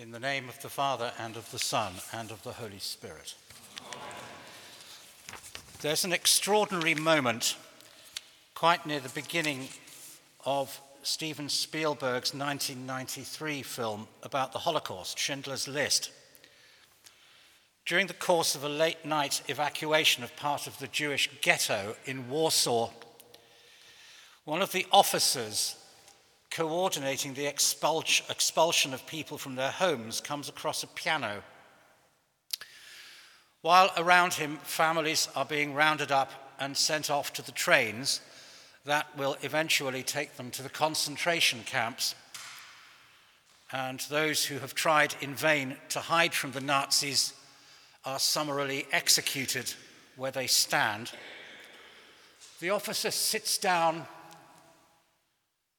In the name of the Father, and of the Son, and of the Holy Spirit. There's an extraordinary moment quite near the beginning of Steven Spielberg's 1993 film about the Holocaust, Schindler's List. During the course of a late night evacuation of part of the Jewish ghetto in Warsaw, one of the officers coordinating the expulsion of people from their homes, comes across a piano. While around him, families are being rounded up and sent off to the trains that will eventually take them to the concentration camps. And those who have tried in vain to hide from the Nazis are summarily executed where they stand. The officer sits down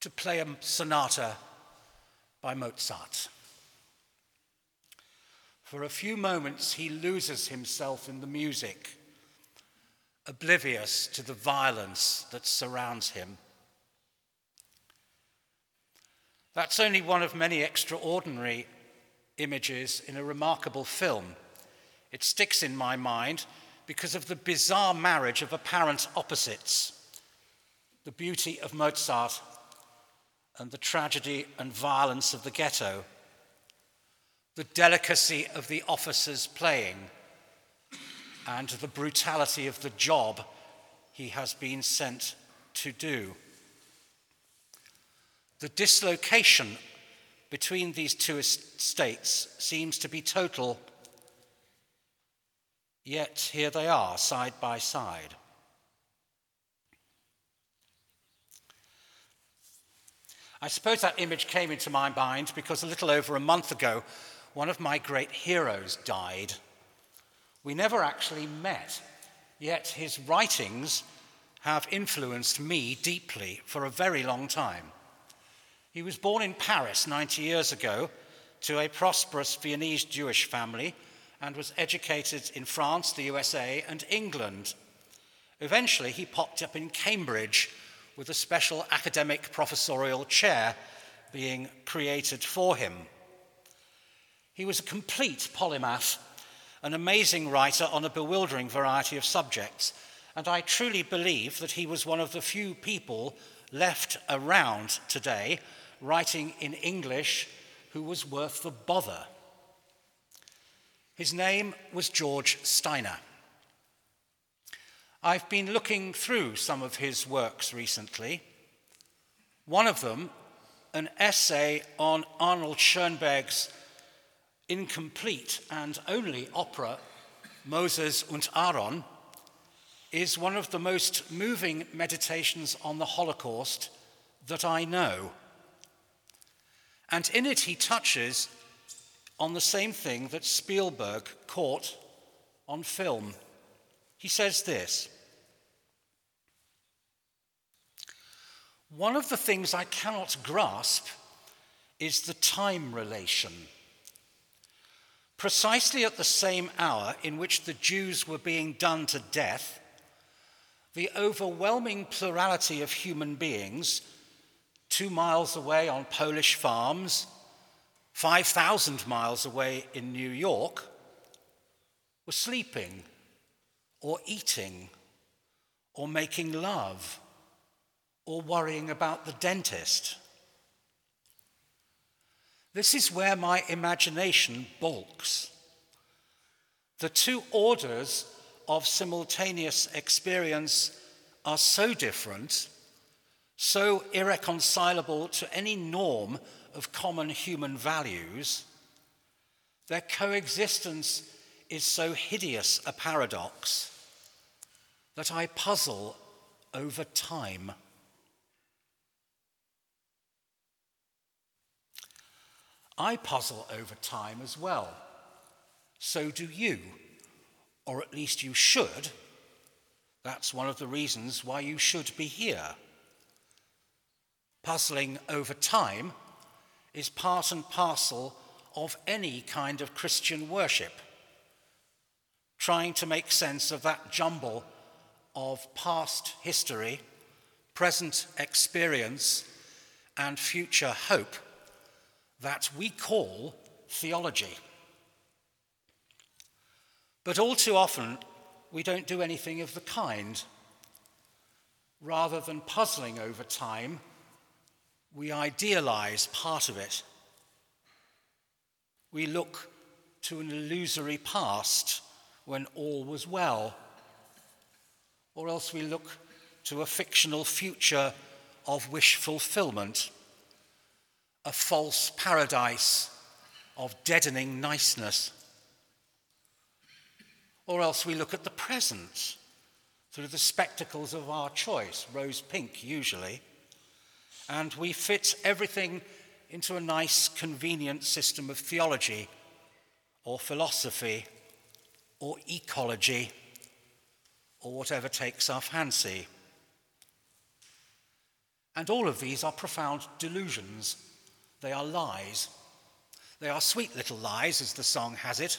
to play a sonata by Mozart. For a few moments, he loses himself in the music, oblivious to the violence that surrounds him. That's only one of many extraordinary images in a remarkable film. It sticks in my mind because of the bizarre marriage of apparent opposites the beauty of Mozart and the tragedy and violence of the ghetto, the delicacy of the officers playing, and the brutality of the job he has been sent to do. The dislocation between these two states seems to be total, yet here they are, side by side. I suppose that image came into my mind because a little over a month ago, one of my great heroes died. We never actually met, yet his writings have influenced me deeply for a very long time. He was born in Paris 90 years ago to a prosperous Viennese Jewish family and was educated in France, the USA, and England. Eventually, he popped up in Cambridge with a special academic professorial chair being created for him. He was a complete polymath, an amazing writer on a bewildering variety of subjects, and I truly believe that he was one of the few people left around today writing in English who was worth the bother. His name was George Steiner. I've been looking through some of his works recently. One of them, an essay on Arnold Schoenberg's incomplete and only opera, Moses und Aron, is one of the most moving meditations on the Holocaust that I know. And in it, he touches on the same thing that Spielberg caught on film. He says this One of the things I cannot grasp is the time relation. Precisely at the same hour in which the Jews were being done to death, the overwhelming plurality of human beings, two miles away on Polish farms, 5,000 miles away in New York, were sleeping or eating or making love or worrying about the dentist. This is where my imagination balks. The two orders of simultaneous experience are so different, so irreconcilable to any norm of common human values. Their coexistence is so hideous a paradox that I puzzle over time. I puzzle over time as well. So do you, or at least you should. That's one of the reasons why you should be here. Puzzling over time is part and parcel of any kind of Christian worship trying to make sense of that jumble of past history, present experience, and future hope that we call theology. But all too often, we don't do anything of the kind. Rather than puzzling over time, we idealize part of it. We look to an illusory past when all was well, or else we look to a fictional future of wish fulfillment, a false paradise of deadening niceness. Or else we look at the present through the spectacles of our choice, rose pink usually, and we fit everything into a nice, convenient system of theology or philosophy or ecology or whatever takes our fancy. And all of these are profound delusions. They are lies. They are sweet little lies, as the song has it,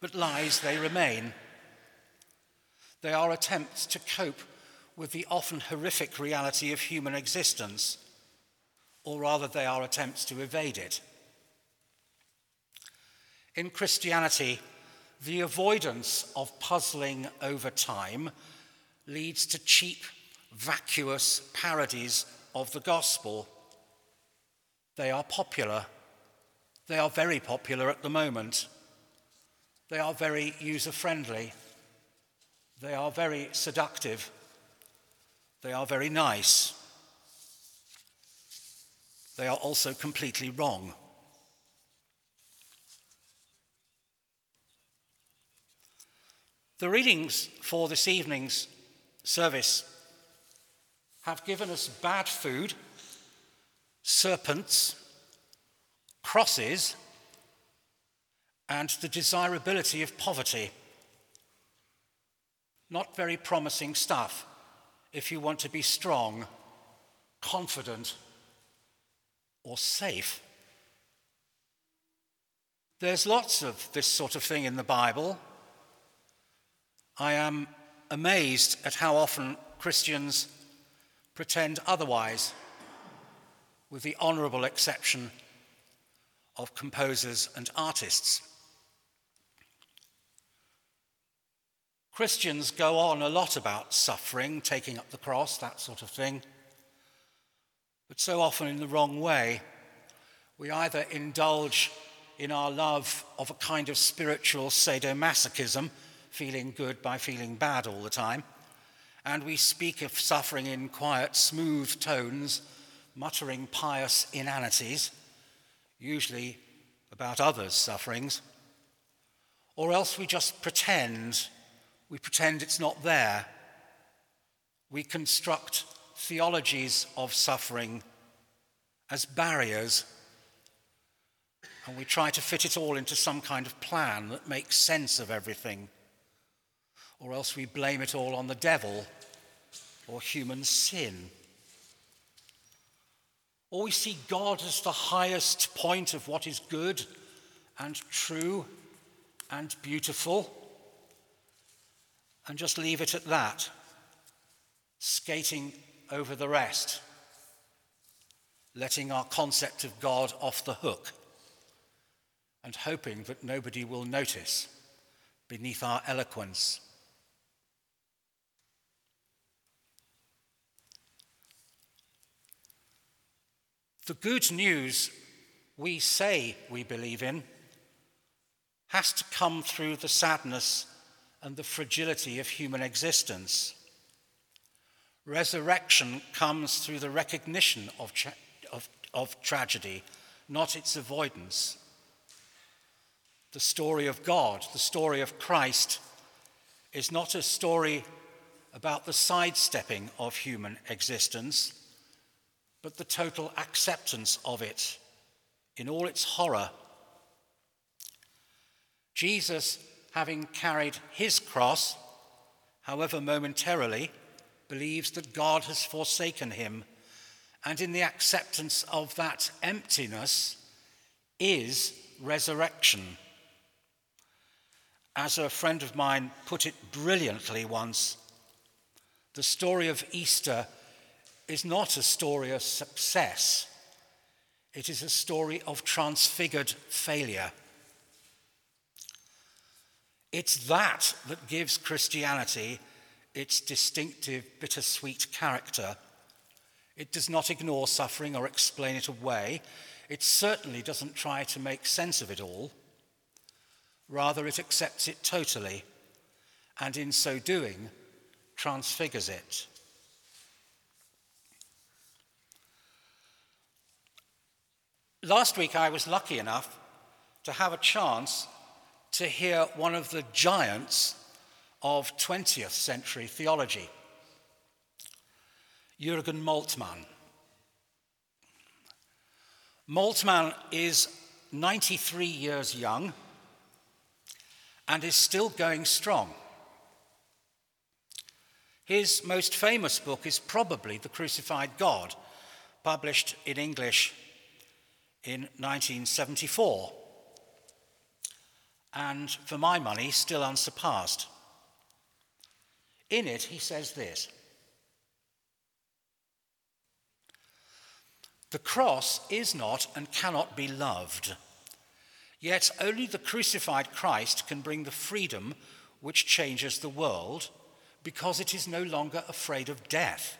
but lies they remain. They are attempts to cope with the often horrific reality of human existence, or rather, they are attempts to evade it. In Christianity, the avoidance of puzzling over time leads to cheap, vacuous parodies of the gospel. They are popular. They are very popular at the moment. They are very user friendly. They are very seductive. They are very nice. They are also completely wrong. The readings for this evening's service have given us bad food, serpents, crosses, and the desirability of poverty. Not very promising stuff if you want to be strong, confident, or safe. There's lots of this sort of thing in the Bible. I am amazed at how often Christians pretend otherwise, with the honourable exception of composers and artists. Christians go on a lot about suffering, taking up the cross, that sort of thing, but so often in the wrong way. We either indulge in our love of a kind of spiritual sadomasochism feeling good by feeling bad all the time. And we speak of suffering in quiet, smooth tones, muttering pious inanities, usually about others' sufferings. Or else we just pretend, we pretend it's not there. We construct theologies of suffering as barriers, and we try to fit it all into some kind of plan that makes sense of everything or else we blame it all on the devil or human sin. Or we see God as the highest point of what is good and true and beautiful and just leave it at that, skating over the rest, letting our concept of God off the hook and hoping that nobody will notice beneath our eloquence. The good news we say we believe in has to come through the sadness and the fragility of human existence. Resurrection comes through the recognition of, tra- of, of tragedy, not its avoidance. The story of God, the story of Christ, is not a story about the sidestepping of human existence but the total acceptance of it in all its horror. Jesus, having carried his cross, however momentarily, believes that God has forsaken him, and in the acceptance of that emptiness is resurrection. As a friend of mine put it brilliantly once, the story of Easter is not a story of success, It is a story of transfigured failure. It's that that gives Christianity its distinctive bittersweet character. It does not ignore suffering or explain it away. It certainly doesn't try to make sense of it all. Rather, it accepts it totally, and in so doing, transfigures it. Last week, I was lucky enough to have a chance to hear one of the giants of 20th century theology, Jürgen Moltmann. Moltmann is 93 years young and is still going strong. His most famous book is probably The Crucified God, published in English in 1974, and for my money, still unsurpassed. In it, he says this The cross is not and cannot be loved. Yet only the crucified Christ can bring the freedom which changes the world because it is no longer afraid of death.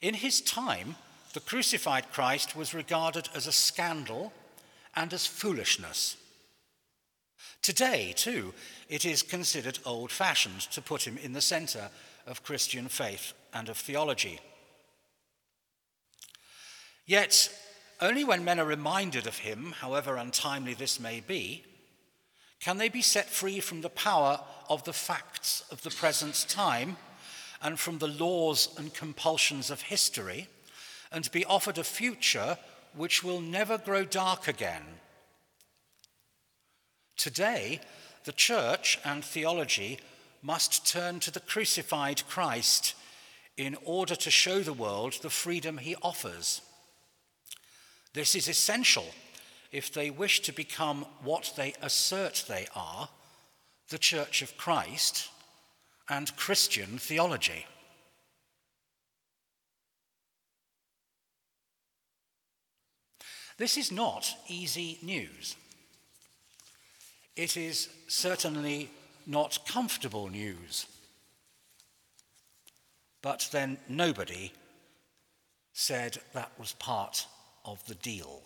In his time, the crucified Christ was regarded as a scandal and as foolishness. Today, too, it is considered old fashioned to put him in the center of Christian faith and of theology. Yet, only when men are reminded of him, however untimely this may be, can they be set free from the power of the facts of the present time and from the laws and compulsions of history, and be offered a future which will never grow dark again Today, the church and theology must turn to the crucified Christ in order to show the world the freedom he offers. This is essential if they wish to become what they assert they are the Church of Christ and Christian theology. This is not easy news. It is certainly not comfortable news. But then nobody said that was part of the deal.